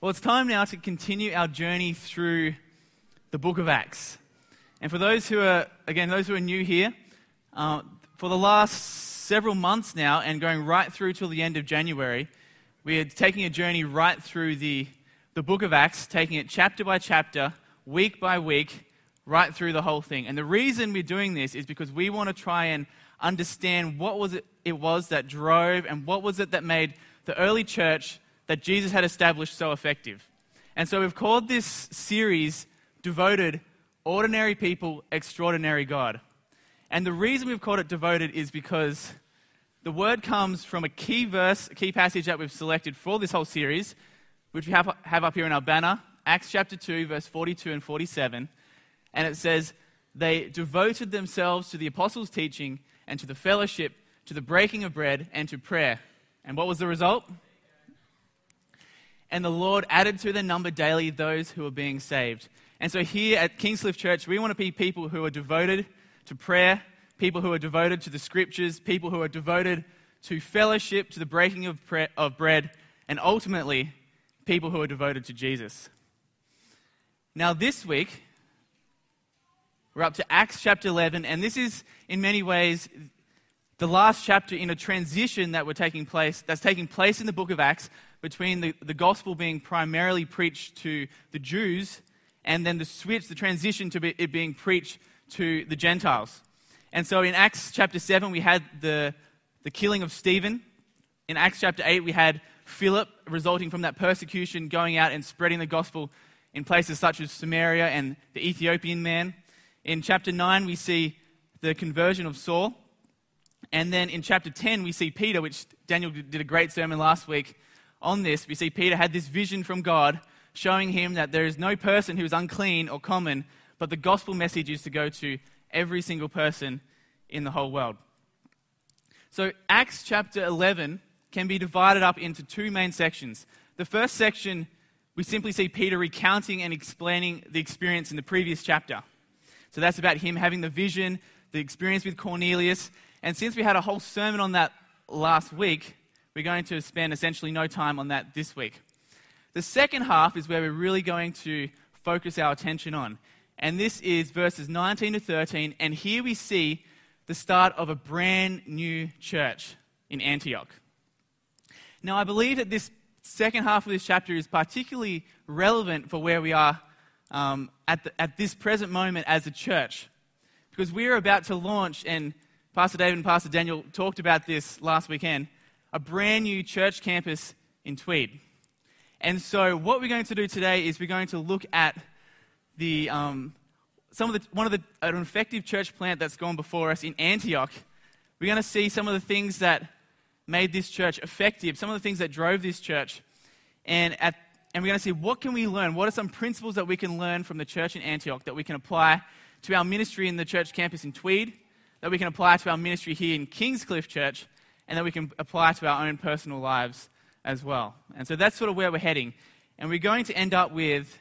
Well, it's time now to continue our journey through the book of Acts. And for those who are, again, those who are new here, uh, for the last several months now and going right through till the end of January, we are taking a journey right through the, the book of Acts, taking it chapter by chapter, week by week, right through the whole thing. And the reason we're doing this is because we want to try and understand what was it, it was that drove and what was it that made the early church that Jesus had established so effective. And so we've called this series Devoted Ordinary People, Extraordinary God. And the reason we've called it Devoted is because the word comes from a key verse, a key passage that we've selected for this whole series, which we have, have up here in our banner, Acts chapter 2, verse 42 and 47. And it says, They devoted themselves to the apostles' teaching and to the fellowship, to the breaking of bread, and to prayer. And what was the result? And the Lord added to their number daily those who were being saved. And so here at Kingscliff Church, we want to be people who are devoted to prayer, people who are devoted to the scriptures, people who are devoted to fellowship, to the breaking of, pre- of bread, and ultimately, people who are devoted to Jesus. Now, this week, we're up to Acts chapter 11, and this is in many ways the last chapter in a transition that we're taking place, that's taking place in the book of Acts between the, the gospel being primarily preached to the Jews and then the switch, the transition to be, it being preached to the Gentiles. And so in Acts chapter 7, we had the, the killing of Stephen. In Acts chapter 8, we had Philip, resulting from that persecution, going out and spreading the gospel in places such as Samaria and the Ethiopian man. In chapter 9, we see the conversion of Saul. And then in chapter 10, we see Peter, which Daniel did a great sermon last week on this, we see Peter had this vision from God showing him that there is no person who is unclean or common, but the gospel message is to go to every single person in the whole world. So, Acts chapter 11 can be divided up into two main sections. The first section, we simply see Peter recounting and explaining the experience in the previous chapter. So, that's about him having the vision, the experience with Cornelius. And since we had a whole sermon on that last week, we're going to spend essentially no time on that this week. The second half is where we're really going to focus our attention on. And this is verses 19 to 13. And here we see the start of a brand new church in Antioch. Now, I believe that this second half of this chapter is particularly relevant for where we are um, at, the, at this present moment as a church. Because we are about to launch, and Pastor David and Pastor Daniel talked about this last weekend a brand new church campus in Tweed. And so, what we're going to do today is we're going to look at the, um, some of the, one of the, an effective church plant that's gone before us in Antioch. We're going to see some of the things that made this church effective, some of the things that drove this church. And, at, and we're going to see what can we learn? What are some principles that we can learn from the church in Antioch that we can apply to our ministry in the church campus in Tweed, that we can apply to our ministry here in Kingscliff Church, and that we can apply to our own personal lives as well. And so that's sort of where we're heading. And we're going to end up with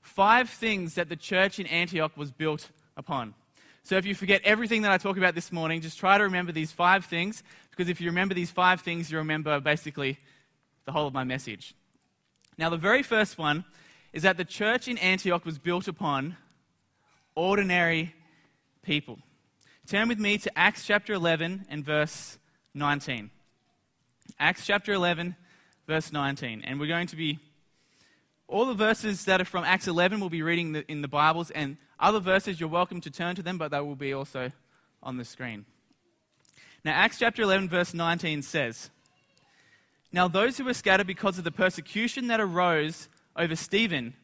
five things that the church in Antioch was built upon. So if you forget everything that I talk about this morning, just try to remember these five things, because if you remember these five things, you remember basically the whole of my message. Now, the very first one is that the church in Antioch was built upon ordinary people. Turn with me to Acts chapter 11 and verse 19. Acts chapter 11, verse 19. And we're going to be, all the verses that are from Acts 11 we'll be reading in the Bibles, and other verses you're welcome to turn to them, but they will be also on the screen. Now, Acts chapter 11, verse 19 says, Now those who were scattered because of the persecution that arose over Stephen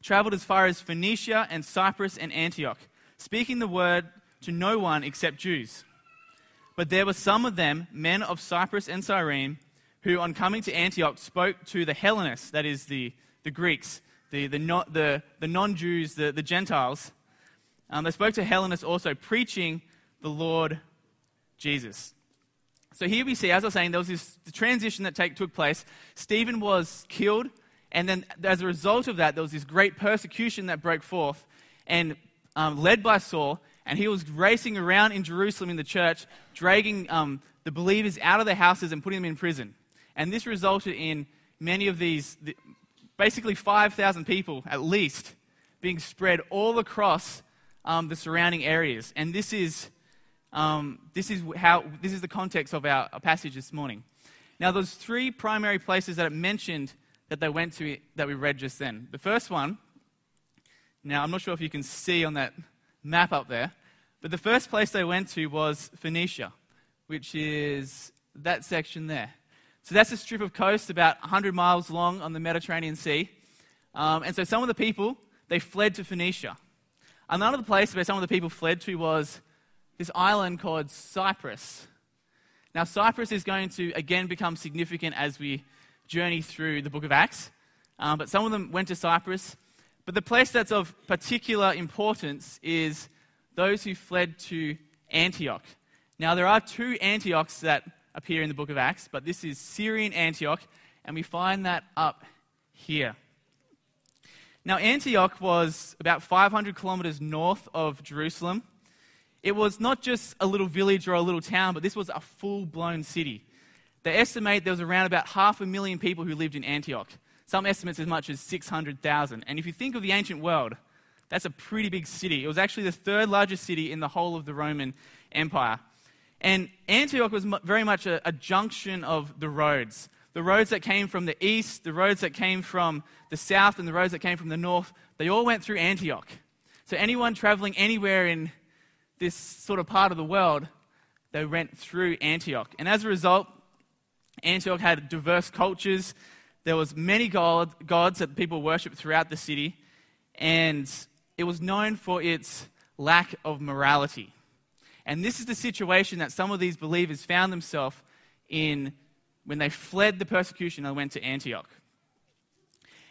traveled as far as Phoenicia and Cyprus and Antioch, speaking the word to no one except Jews. But there were some of them, men of Cyprus and Cyrene, who on coming to Antioch spoke to the Hellenists, that is, the, the Greeks, the, the, the, the non Jews, the, the Gentiles. Um, they spoke to Hellenists also, preaching the Lord Jesus. So here we see, as I was saying, there was this transition that take, took place. Stephen was killed, and then as a result of that, there was this great persecution that broke forth, and um, led by Saul and he was racing around in Jerusalem in the church, dragging um, the believers out of their houses and putting them in prison. And this resulted in many of these, the, basically 5,000 people at least being spread all across um, the surrounding areas. And this is, um, this, is how, this is the context of our, our passage this morning. Now, there's three primary places that it mentioned that they went to that we read just then. The first one, now I'm not sure if you can see on that map up there, but the first place they went to was Phoenicia, which is that section there. So that's a strip of coast about 100 miles long on the Mediterranean Sea. Um, and so some of the people, they fled to Phoenicia. Another place where some of the people fled to was this island called Cyprus. Now, Cyprus is going to again become significant as we journey through the book of Acts. Um, but some of them went to Cyprus. But the place that's of particular importance is those who fled to Antioch. Now, there are two Antiochs that appear in the book of Acts, but this is Syrian Antioch, and we find that up here. Now, Antioch was about 500 kilometers north of Jerusalem. It was not just a little village or a little town, but this was a full blown city. They estimate there was around about half a million people who lived in Antioch. Some estimates as much as 600,000. And if you think of the ancient world, that's a pretty big city. It was actually the third largest city in the whole of the Roman Empire. And Antioch was very much a, a, junction of the roads. The roads that came from the east, the roads that came from the south, and the roads that came from the north, they all went through Antioch. So anyone traveling anywhere in this sort of part of the world, they went through Antioch. And as a result, Antioch had diverse cultures. There was many god, gods that people worshipped throughout the city. And it was known for its lack of morality. And this is the situation that some of these believers found themselves in when they fled the persecution and went to Antioch.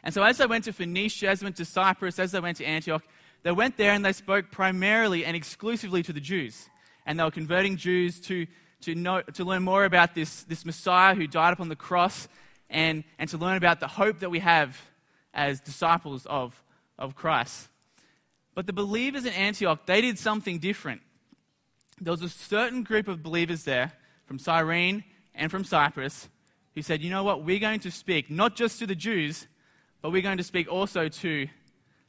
And so, as they went to Phoenicia, as they went to Cyprus, as they went to Antioch, they went there and they spoke primarily and exclusively to the Jews. And they were converting Jews to, to, know, to learn more about this, this Messiah who died upon the cross and, and to learn about the hope that we have as disciples of, of Christ. But the believers in Antioch, they did something different. There was a certain group of believers there from Cyrene and from Cyprus who said, you know what, we're going to speak not just to the Jews, but we're going to speak also to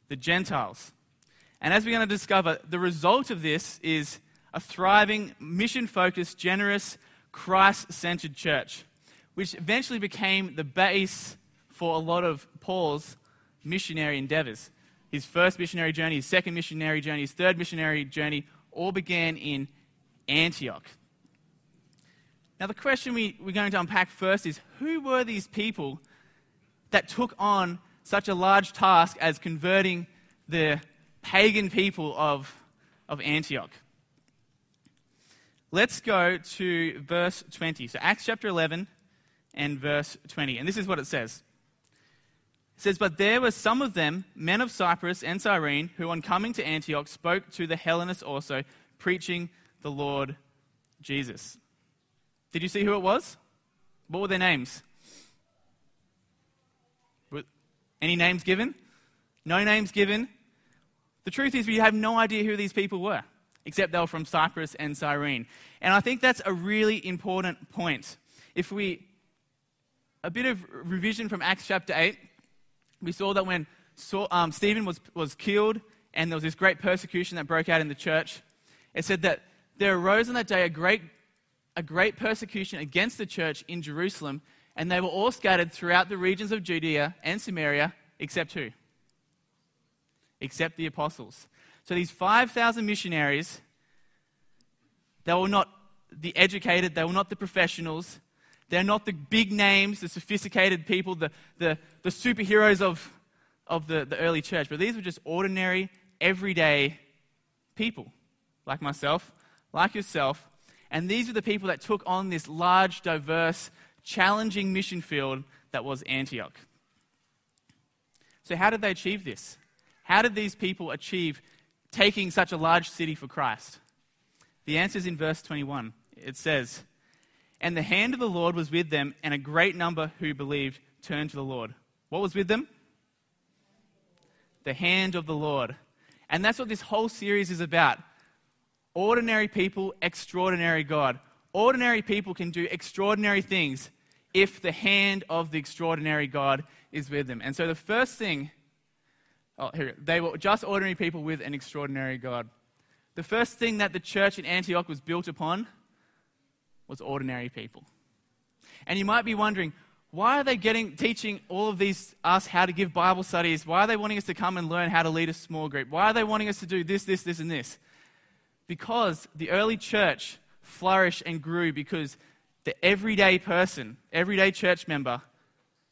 the Gentiles. And as we're going to discover, the result of this is a thriving, mission focused, generous, Christ centered church, which eventually became the base for a lot of Paul's missionary endeavors. His first missionary journey, his second missionary journey, his third missionary journey all began in Antioch. Now, the question we, we're going to unpack first is who were these people that took on such a large task as converting the pagan people of, of Antioch. Let's go to verse 20. So, Acts chapter 11 and verse 20. And this is what it says. It says, But there were some of them, men of Cyprus and Cyrene, who on coming to Antioch spoke to the Hellenists also, preaching the Lord Jesus. Did you see who it was? What were their names? Any names given? No names given. The truth is, we have no idea who these people were, except they were from Cyprus and Cyrene. And I think that's a really important point. If we, a bit of revision from Acts chapter 8, we saw that when Saul, um, Stephen was, was killed and there was this great persecution that broke out in the church, it said that there arose on that day a great, a great persecution against the church in Jerusalem, and they were all scattered throughout the regions of Judea and Samaria, except who? except the apostles. So these 5,000 missionaries, they were not the educated, they were not the professionals, they're not the big names, the sophisticated people, the, the, the superheroes of, of the, the early church, but these were just ordinary, everyday people, like myself, like yourself. And these were the people that took on this large, diverse, challenging mission field that was Antioch. So, how did they achieve this? How did these people achieve taking such a large city for Christ? The answer is in verse 21. It says, And the hand of the Lord was with them, and a great number who believed turned to the Lord. What was with them? The hand of the Lord. And that's what this whole series is about. Ordinary people, extraordinary God. Ordinary people can do extraordinary things if the hand of the extraordinary God is with them. And so the first thing, oh, here, they were just ordinary people with an extraordinary God. The first thing that the church in Antioch was built upon was ordinary people. And you might be wondering, why are they getting teaching all of these us how to give Bible studies? Why are they wanting us to come and learn how to lead a small group? Why are they wanting us to do this, this, this, and this? Because the early church flourished and grew because the everyday person, everyday church member,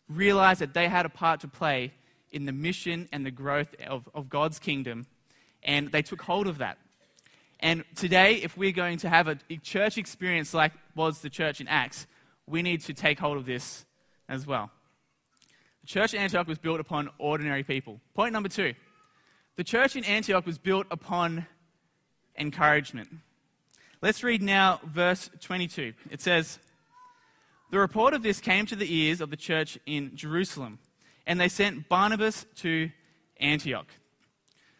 realized that they had a part to play in the mission and the growth of, of God's kingdom, and they took hold of that. And today, if we're going to have a church experience like was the church in Acts, we need to take hold of this as well. The church in Antioch was built upon ordinary people. Point number two the church in Antioch was built upon encouragement. Let's read now verse 22. It says, The report of this came to the ears of the church in Jerusalem, and they sent Barnabas to Antioch.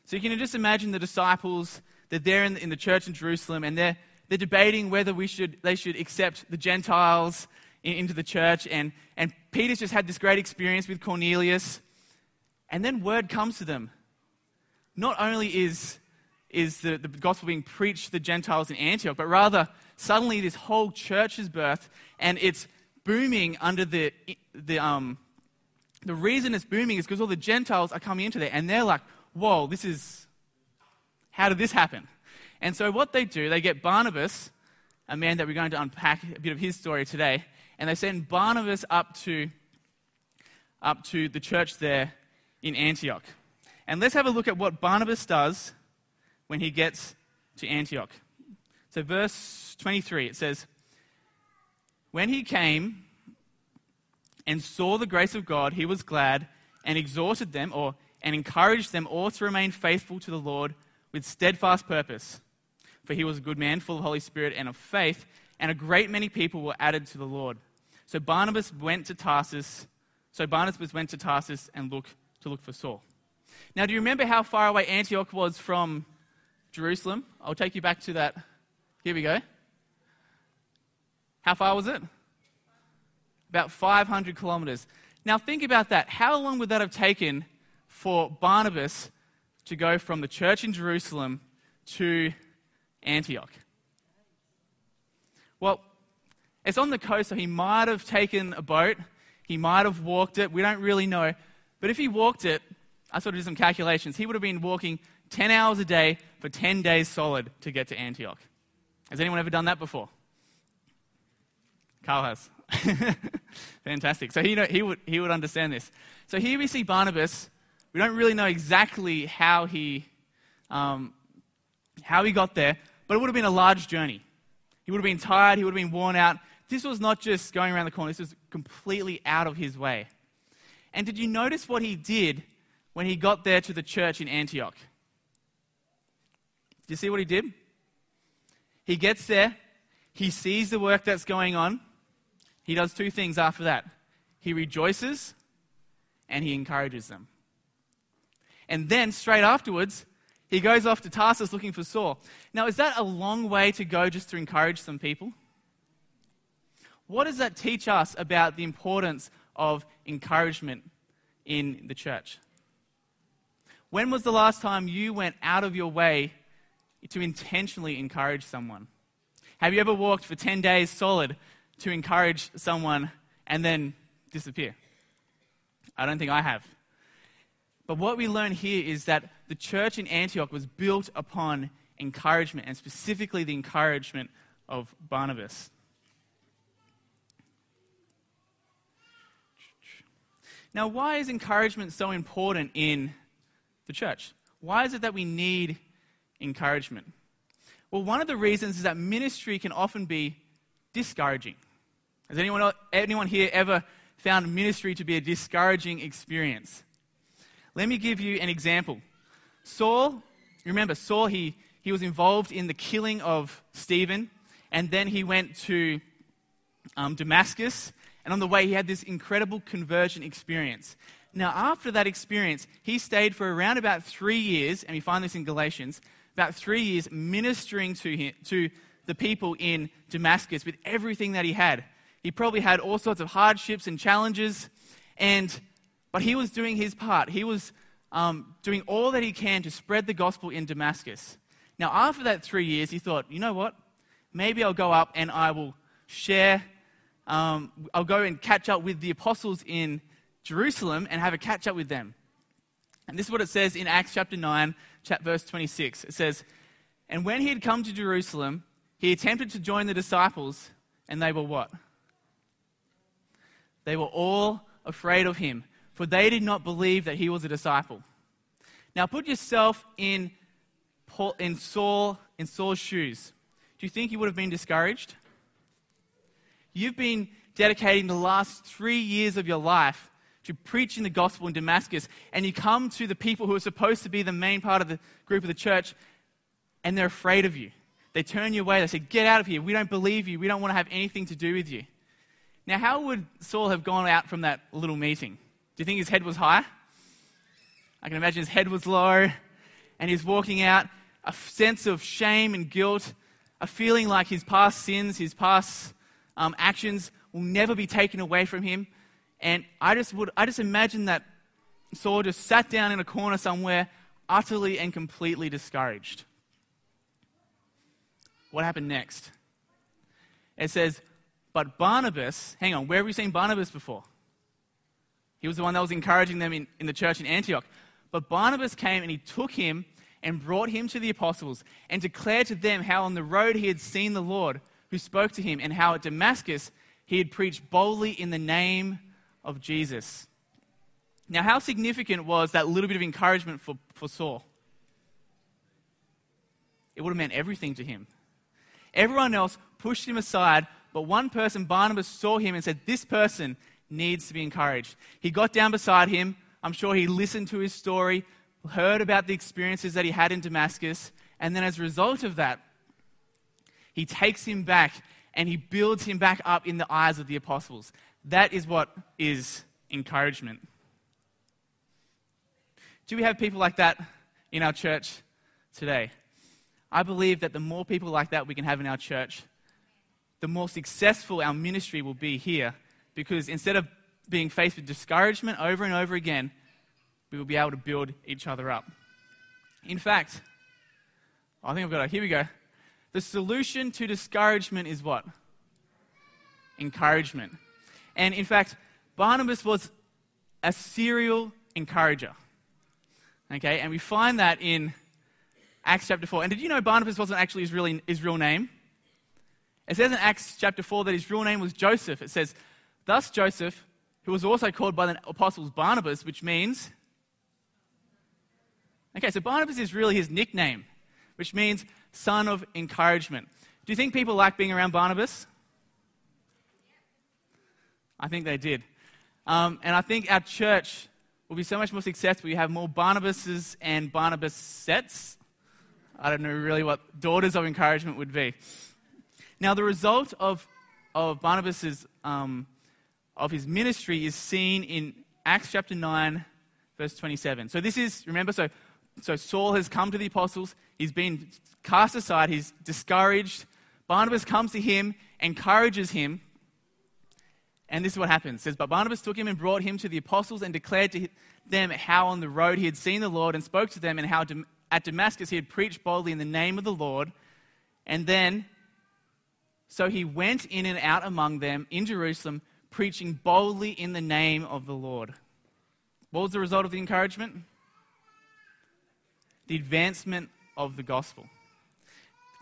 So you can just imagine the disciples, they're there in the, in the church in Jerusalem, and they're, they're debating whether we should, they should accept the Gentiles in, into the church. And, and Peter's just had this great experience with Cornelius. And then word comes to them. Not only is is the, the gospel being preached to the Gentiles in Antioch, but rather suddenly this whole church is birthed and it's booming under the, the, um, the reason it's booming is because all the Gentiles are coming into there and they're like, whoa, this is, how did this happen? And so what they do, they get Barnabas, a man that we're going to unpack a bit of his story today, and they send Barnabas up to, up to the church there in Antioch. And let's have a look at what Barnabas does when he gets to Antioch. So, verse 23, it says, When he came and saw the grace of God, he was glad and exhorted them or and encouraged them all to remain faithful to the Lord with steadfast purpose. For he was a good man, full of Holy Spirit and of faith, and a great many people were added to the Lord. So Barnabas went to Tarsus. So Barnabas went to Tarsus and look to look for Saul. Now, do you remember how far away Antioch was from Jerusalem. I'll take you back to that. Here we go. How far was it? About 500 kilometers. Now, think about that. How long would that have taken for Barnabas to go from the church in Jerusalem to Antioch? Well, it's on the coast, so he might have taken a boat. He might have walked it. We don't really know. But if he walked it, I sort of did some calculations. He would have been walking 10 hours a day for 10 days solid to get to Antioch. Has anyone ever done that before? Carl has. Fantastic. So he, know, he, would, he would understand this. So here we see Barnabas. We don't really know exactly how he, um, how he got there, but it would have been a large journey. He would have been tired, he would have been worn out. This was not just going around the corner, this was completely out of his way. And did you notice what he did when he got there to the church in Antioch? Do you see what he did? He gets there, he sees the work that's going on. He does two things after that he rejoices and he encourages them. And then, straight afterwards, he goes off to Tarsus looking for Saul. Now, is that a long way to go just to encourage some people? What does that teach us about the importance of encouragement in the church? When was the last time you went out of your way to intentionally encourage someone? Have you ever walked for 10 days solid to encourage someone and then disappear? I don't think I have. But what we learn here is that the church in Antioch was built upon encouragement, and specifically the encouragement of Barnabas. Now, why is encouragement so important in the church? Why is it that we need encouragement? Well, one of the reasons is that ministry can often be discouraging. Has anyone, anyone here ever found ministry to be a discouraging experience? Let me give you an example. Saul, remember, Saul, he, he was involved in the killing of Stephen, and then he went to um, Damascus, and on the way, he had this incredible conversion experience. Now, after that experience, he stayed for around about three years, and we find this in Galatians, about three years ministering to, him, to the people in Damascus with everything that he had. He probably had all sorts of hardships and challenges. And, but he was doing his part. He was um, doing all that he can to spread the gospel in Damascus. Now, after that three years, he thought, you know what? Maybe I'll go up and I will share, um, I'll go and catch up with the apostles in Jerusalem and have a catch up with them. And this is what it says in Acts chapter 9, verse 26. It says, And when he had come to Jerusalem, he attempted to join the disciples, and they were what? They were all afraid of him, for they did not believe that he was a disciple. Now put yourself in, Paul, in, Saul, in Saul's shoes. Do you think he would have been discouraged? You've been dedicating the last three years of your life to preaching the gospel in Damascus, and you come to the people who are supposed to be the main part of the group of the church, and they're afraid of you. They turn you away. They say, Get out of here. We don't believe you. We don't want to have anything to do with you. Now, how would Saul have gone out from that little meeting? Do you think his head was high? I can imagine his head was low, and he's walking out, a sense of shame and guilt, a feeling like his past sins, his past um, actions will never be taken away from him. And I just would, I just imagine that Saul just sat down in a corner somewhere, utterly and completely discouraged. What happened next? It says, but Barnabas, hang on, where have we seen Barnabas before? He was the one that was encouraging them in, in the church in Antioch. But Barnabas came and he took him and brought him to the apostles and declared to them how on the road he had seen the Lord who spoke to him and how at Damascus he had preached boldly in the name of Jesus. Now, how significant was that little bit of encouragement for, for Saul? It would have meant everything to him. Everyone else pushed him aside but one person, Barnabas, saw him and said, This person needs to be encouraged. He got down beside him. I'm sure he listened to his story, heard about the experiences that he had in Damascus. And then as a result of that, he takes him back and he builds him back up in the eyes of the apostles. That is what is encouragement. Do we have people like that in our church today? I believe that the more people like that we can have in our church, the more successful our ministry will be here because instead of being faced with discouragement over and over again, we will be able to build each other up. In fact, I think I've got it. Here we go. The solution to discouragement is what? Encouragement. And in fact, Barnabas was a serial encourager. Okay, and we find that in Acts chapter 4. And did you know Barnabas wasn't actually his, really, his real name? It says in Acts chapter 4 that his real name was Joseph. It says, Thus Joseph, who was also called by the apostles Barnabas, which means. Okay, so Barnabas is really his nickname, which means son of encouragement. Do you think people like being around Barnabas? I think they did. Um, and I think our church will be so much more successful. You have more Barnabases and Barnabas sets. I don't know really what daughters of encouragement would be. Now, the result of, of Barnabas' um, of his ministry is seen in Acts chapter 9, verse 27. So this is, remember, so, so Saul has come to the apostles. He's been cast aside. He's discouraged. Barnabas comes to him, encourages him. And this is what happens. It says, But Barnabas took him and brought him to the apostles and declared to them how on the road he had seen the Lord and spoke to them and how at Damascus he had preached boldly in the name of the Lord. And then so he went in and out among them in Jerusalem, preaching boldly in the name of the Lord. What was the result of the encouragement? The advancement of the gospel.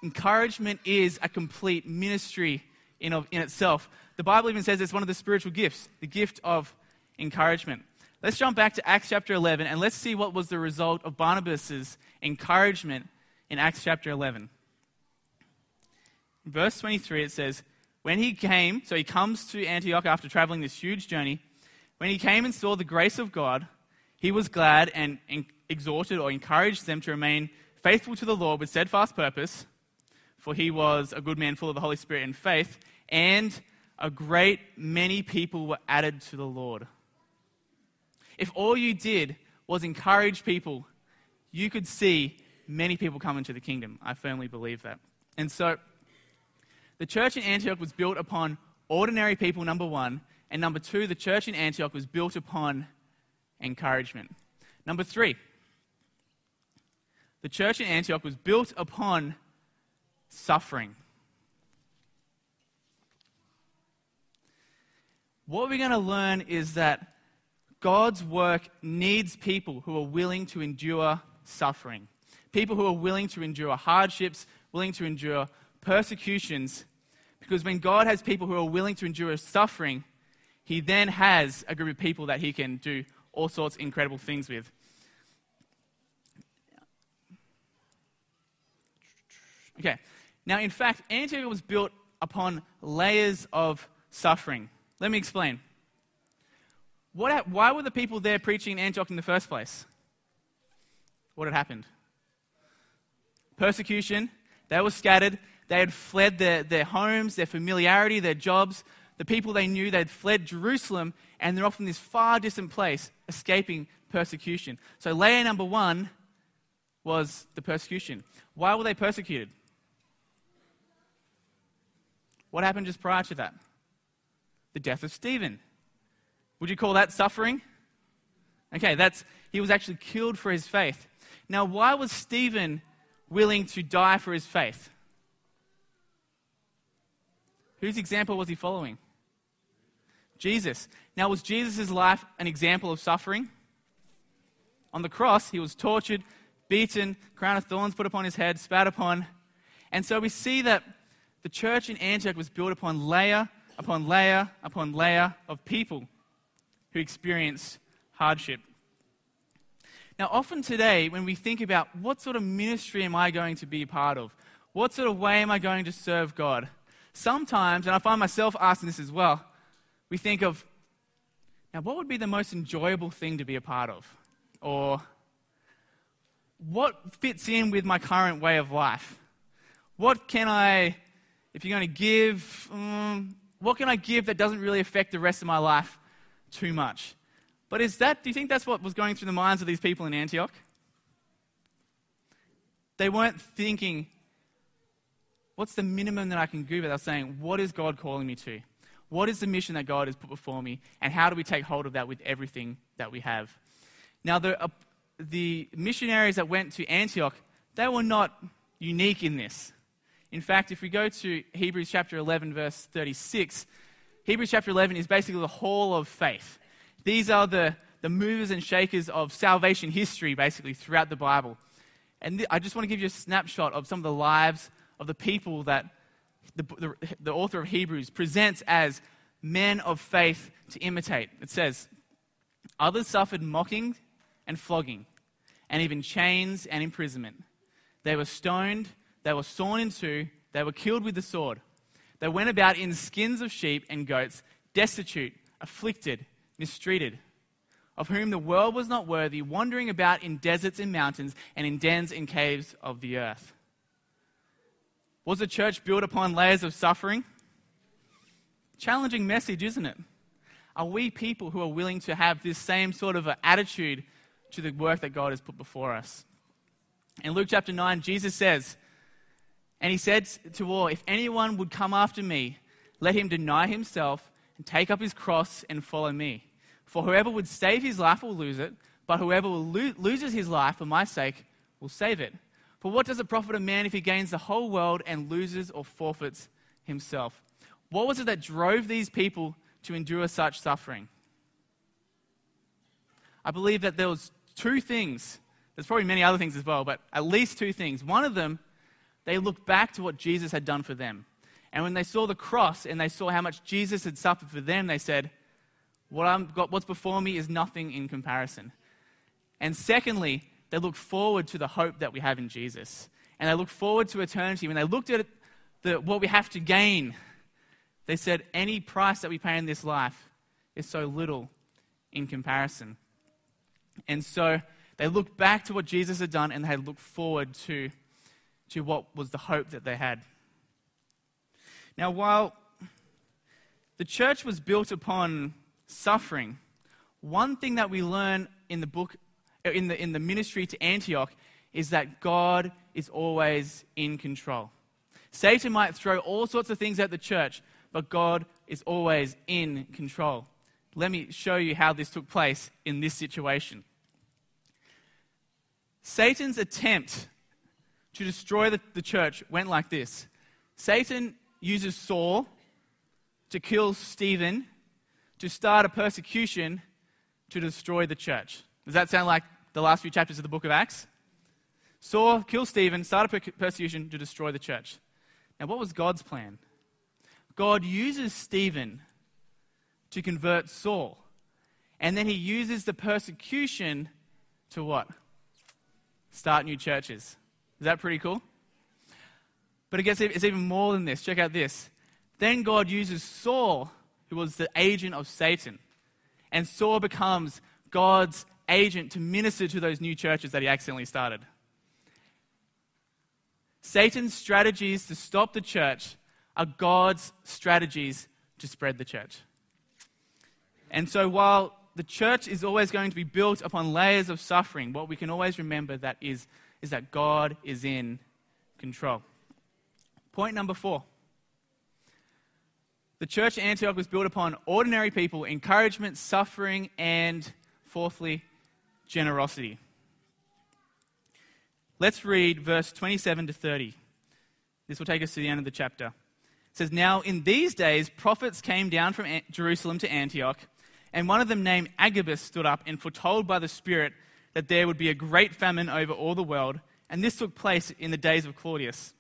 Encouragement is a complete ministry in, of, in itself. The Bible even says it's one of the spiritual gifts, the gift of encouragement. Let's jump back to Acts chapter 11 and let's see what was the result of Barnabas' encouragement in Acts chapter 11 verse 23, it says, When he came, so he comes to Antioch after traveling this huge journey, when he came and saw the grace of God, he was glad and exhorted or encouraged them to remain faithful to the Lord with steadfast purpose, for he was a good man full of the Holy Spirit and faith, and a great many people were added to the Lord. If all you did was encourage people, you could see many people come into the kingdom. I firmly believe that. And so, the church in Antioch was built upon ordinary people, number one. And number two, the church in Antioch was built upon encouragement. Number three, the church in Antioch was built upon suffering. What we're going to learn is that God's work needs people who are willing to endure suffering, people who are willing to endure hardships, willing to endure persecutions. Because when God has people who are willing to endure suffering, He then has a group of people that He can do all sorts of incredible things with. Okay, now in fact, Antioch was built upon layers of suffering. Let me explain. What, why were the people there preaching in Antioch in the first place? What had happened? Persecution. They were scattered. They had fled their, their homes, their familiarity, their jobs, the people they knew. They had fled Jerusalem, and they're off in this far distant place, escaping persecution. So, layer number one was the persecution. Why were they persecuted? What happened just prior to that? The death of Stephen. Would you call that suffering? Okay, that's he was actually killed for his faith. Now, why was Stephen willing to die for his faith? Whose example was he following? Jesus. Now, was Jesus' life an example of suffering? On the cross, he was tortured, beaten, crown of thorns put upon his head, spat upon. And so we see that the church in Antioch was built upon layer upon layer upon layer of people who experience hardship. Now, often today, when we think about what sort of ministry am I going to be a part of, what sort of way am I going to serve God, sometimes, and I find myself asking this as well, we think of, now, what would be the most enjoyable thing to be a part of? Or, what fits in with my current way of life? What can I, if you're going to give, um, what can I give that doesn't really affect the rest of my life too much. But is that, do you think that's what was going through the minds of these people in Antioch? They weren't thinking, what's the minimum that I can do? But they're saying, what is God calling me to? What is the mission that God has put before me? And how do we take hold of that with everything that we have? Now, the, uh, the missionaries that went to Antioch, they were not unique in this. In fact, if we go to Hebrews chapter 11, verse 36, Hebrews chapter 11 is basically the hall of faith. These are the, the movers and shakers of salvation history, basically, throughout the Bible. And th- I just want to give you a snapshot of some of the lives of the people that the, the, the author of Hebrews presents as men of faith to imitate. It says, Others suffered mocking and flogging, and even chains and imprisonment. They were stoned, they were sawn in two, they were killed with the sword. They went about in skins of sheep and goats, destitute, afflicted, mistreated, of whom the world was not worthy, wandering about in deserts and mountains and in dens and caves of the earth. Was the church built upon layers of suffering? Challenging message, isn't it? Are we people who are willing to have this same sort of attitude to the work that God has put before us? In Luke chapter 9, Jesus says, and he said to all, If anyone would come after me, let him deny himself and take up his cross and follow me. For whoever would save his life will lose it, but whoever lo- loses his life for my sake will save it. For what does it profit a man if he gains the whole world and loses or forfeits himself? What was it that drove these people to endure such suffering? I believe that there was two things. There's probably many other things as well, but at least two things. One of them they looked back to what Jesus had done for them. And when they saw the cross and they saw how much Jesus had suffered for them, they said, what I'm got, What's before me is nothing in comparison. And secondly, they looked forward to the hope that we have in Jesus. And they looked forward to eternity. When they looked at the, what we have to gain, they said, Any price that we pay in this life is so little in comparison. And so they looked back to what Jesus had done and they looked forward to to what was the hope that they had. Now, while the church was built upon suffering, one thing that we learn in the book, Uh, in the, in the ministry to Antioch, is that God is always in control. Satan might throw all sorts of things at the church, but God is always in control. Let me show you how this took place in this situation. Satan's attempt to destroy the, the church went like this Satan uses Saul to kill Stephen, to start a persecution to destroy the church. Does that sound like the last few chapters of the book of Acts? Saul killed Stephen, started per- persecution to destroy the church. Now, what was God's plan? God uses Stephen to convert Saul. And then he uses the persecution to what? Start new churches. Is that pretty cool? But it gets, it's even more than this. Check out this. Then God uses Saul, who was the agent of Satan. And Saul becomes God's agent to minister to those new churches that he accidentally started. Satan's strategies to stop the church are God's strategies to spread the church. And so while the church is always going to be built upon layers of suffering, what we can always remember that is, is that God is in control. Point number four. The church at Antioch was built upon ordinary people, encouragement, suffering, and fourthly, generosity. Let's read verse 27 to 30. This will take us to the end of the chapter. It says, Now in these days, prophets came down from Jerusalem to Antioch, and one of them, named Agabus, stood up and foretold by the Spirit that there would be a great famine over all the world, and this took place in the days of Claudius.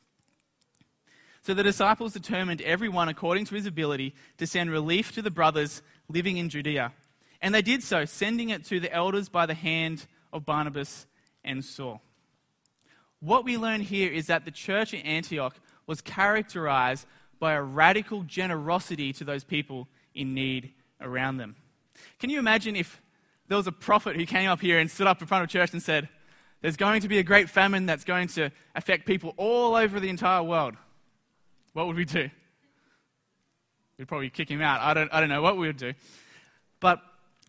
So the disciples determined, everyone according to his ability, to send relief to the brothers living in Judea. And they did so, sending it to the elders by the hand of Barnabas and Saul what we learn here is that the church in Antioch was characterized by a radical generosity to those people in need around them. Can you imagine if there was a prophet who came up here and stood up in front of church and said, There's going to be a great famine that's going to affect people all over the entire world? What would we do? We'd probably kick him out. I don't, I don't know what we would do. But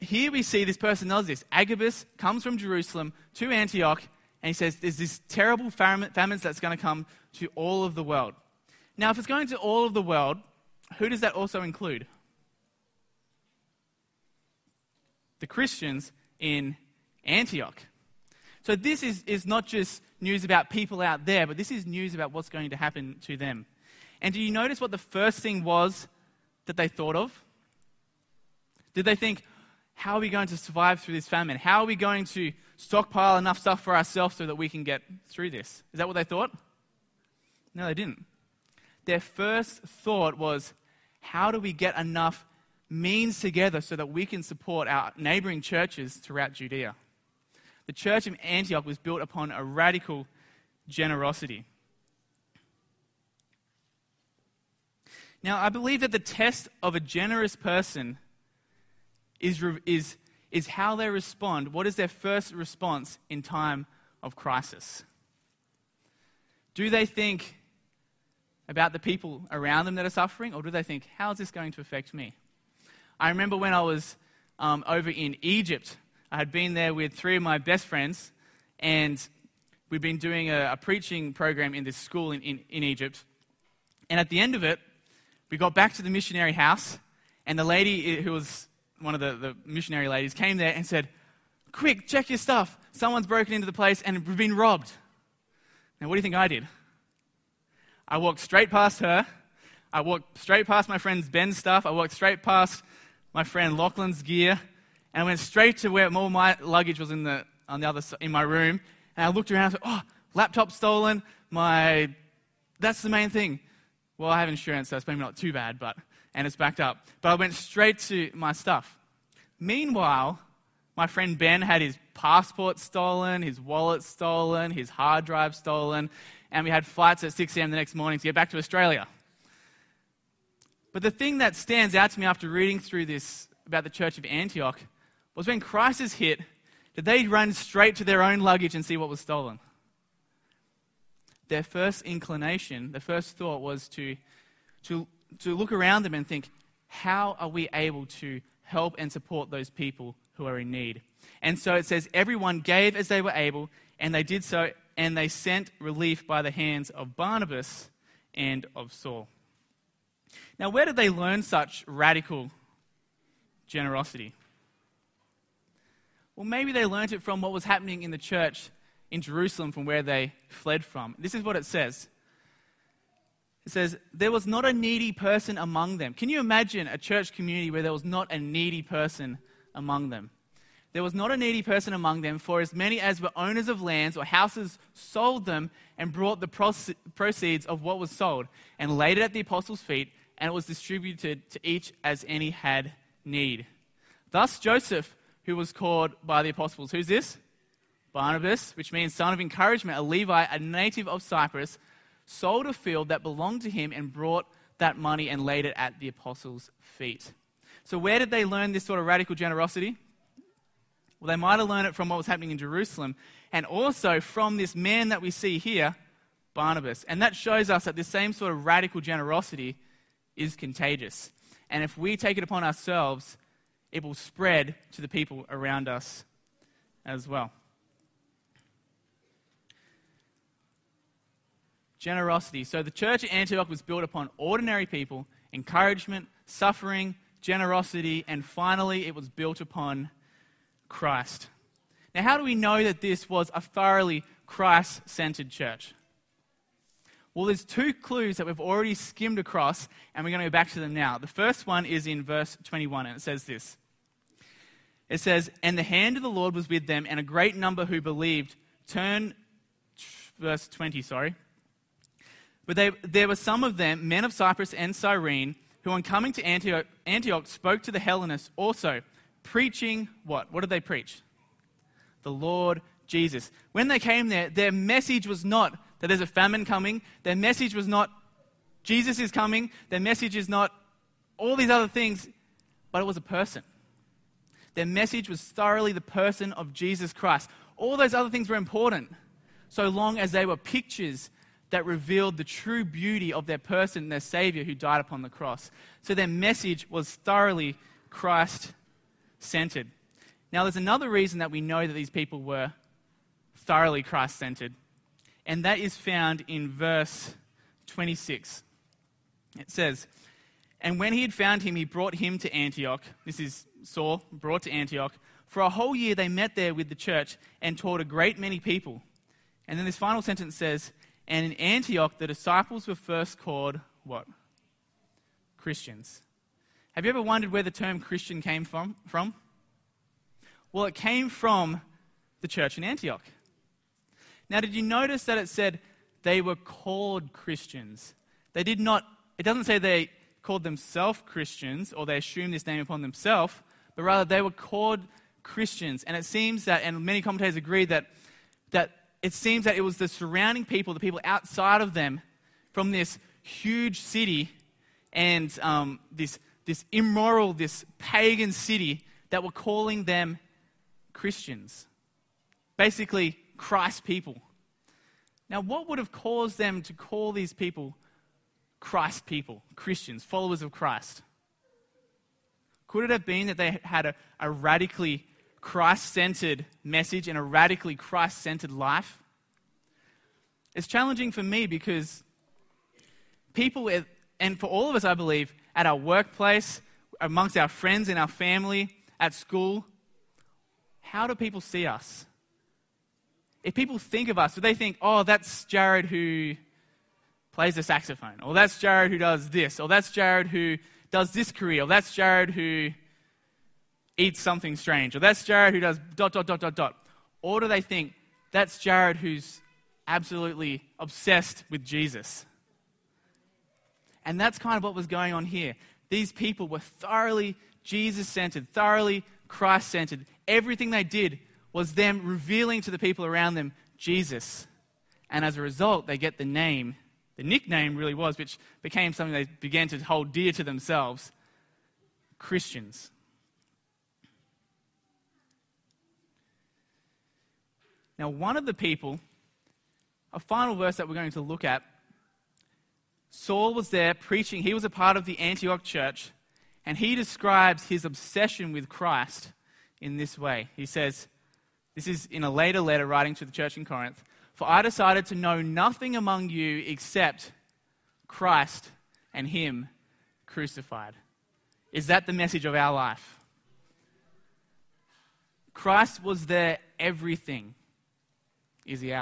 here we see this person does this. Agabus comes from Jerusalem to Antioch and he says there's this terrible famine that's going to come to all of the world. Now, if it's going to all of the world, who does that also include? The Christians in Antioch. So, this is, is not just news about people out there, but this is news about what's going to happen to them. And do you notice what the first thing was that they thought of? Did they think, how are we going to survive through this famine? How are we going to stockpile enough stuff for ourselves so that we can get through this? Is that what they thought? No, they didn't. Their first thought was, how do we get enough means together so that we can support our neighboring churches throughout Judea? The church of Antioch was built upon a radical generosity. Now, I believe that the test of a generous person is, is, is how they respond. What is their first response in time of crisis? Do they think about the people around them that are suffering, or do they think, how is this going to affect me? I remember when I was um, over in Egypt, I had been there with three of my best friends, and we'd been doing a, a preaching program in this school in, in, in Egypt. And at the end of it, we got back to the missionary house, and the lady who was one of the, the missionary ladies came there and said, Quick, check your stuff. Someone's broken into the place and been robbed. Now, what do you think I did? I walked straight past her. I walked straight past my friend's Ben's stuff. I walked straight past my friend Lachlan's gear. And I went straight to where all my luggage was in, the, on the other, in my room. And I looked around and said, Oh, laptop stolen. My, that's the main thing. Well, I have insurance, so it's maybe not too bad, but and it's backed up. But I went straight to my stuff. Meanwhile, my friend Ben had his passport stolen, his wallet stolen, his hard drive stolen, and we had flights at 6 a.m. the next morning to get back to Australia. But the thing that stands out to me after reading through this about the church of Antioch was when crisis hit, did they run straight to their own luggage and see what was stolen? Their first inclination, their first thought was to, to to look around them and think, how are we able to help and support those people who are in need? And so it says, everyone gave as they were able, and they did so, and they sent relief by the hands of Barnabas and of Saul. Now, where did they learn such radical generosity? Well, maybe they learned it from what was happening in the church in Jerusalem from where they fled from. This is what it says. It says, There was not a needy person among them. Can you imagine a church community where there was not a needy person among them? There was not a needy person among them, for as many as were owners of lands or houses sold them and brought the proceeds of what was sold and laid it at the apostles' feet, and it was distributed to each as any had need. Thus, Joseph, who was called by the apostles, who's this? Barnabas, which means son of encouragement, a Levite, a native of Cyprus, sold a field that belonged to him and brought that money and laid it at the apostles' feet. So, where did they learn this sort of radical generosity? Well, they might have learned it from what was happening in Jerusalem and also from this man that we see here, Barnabas. And that shows us that this same sort of radical generosity is contagious. And if we take it upon ourselves, it will spread to the people around us as well. Generosity. So the church at Antioch was built upon ordinary people, encouragement, suffering, generosity, and finally it was built upon Christ. Now, how do we know that this was a thoroughly Christ centered church? Well, there's two clues that we've already skimmed across, and we're going to go back to them now. The first one is in verse 21, and it says this It says, And the hand of the Lord was with them, and a great number who believed turned, verse 20, sorry, but they, there were some of them, men of Cyprus and Cyrene, who on coming to Antioch, Antioch spoke to the Hellenists also, preaching what? What did they preach? The Lord Jesus. When they came there, their message was not that there's a famine coming. Their message was not Jesus is coming. Their message is not all these other things, but it was a person. Their message was thoroughly the person of Jesus Christ. All those other things were important so long as they were pictures that revealed the true beauty of their person, their Savior who died upon the cross. So their message was thoroughly Christ centered. Now, there's another reason that we know that these people were thoroughly Christ centered, and that is found in verse 26. It says, And when he had found him, he brought him to Antioch. This is Saul, brought to Antioch. For a whole year they met there with the church and taught a great many people. And then this final sentence says, and in Antioch, the disciples were first called what? Christians. Have you ever wondered where the term Christian came from? from? Well, it came from the church in Antioch. Now, did you notice that it said they were called Christians? They did not, it doesn't say they called themselves Christians or they assumed this name upon themselves, but rather they were called Christians. And it seems that, and many commentators agree that, that it seems that it was the surrounding people, the people outside of them, from this huge city and um, this, this immoral, this pagan city, that were calling them Christians. Basically, Christ people. Now, what would have caused them to call these people Christ people, Christians, followers of Christ? Could it have been that they had a, a radically Christ centered message and a radically Christ centered life. It's challenging for me because people, and for all of us, I believe, at our workplace, amongst our friends in our family, at school, how do people see us? If people think of us, do they think, oh, that's Jared who plays the saxophone, or that's Jared who does this, or that's Jared who does this career, or that's Jared who eats something strange, or that's Jared who does dot, dot, dot, dot, dot. Or do they think that's Jared who's absolutely obsessed with Jesus? And that's kind of what was going on here. These people were thoroughly Jesus centered, thoroughly Christ centered. Everything they did was them revealing to the people around them Jesus. And as a result, they get the name, the nickname really was, which became something they began to hold dear to themselves Christians. Now, one of the people, a final verse that we're going to look at, Saul was there preaching. He was a part of the Antioch church, and he describes his obsession with Christ in this way. He says, This is in a later letter writing to the church in Corinth For I decided to know nothing among you except Christ and Him crucified. Is that the message of our life? Christ was their everything. Is he?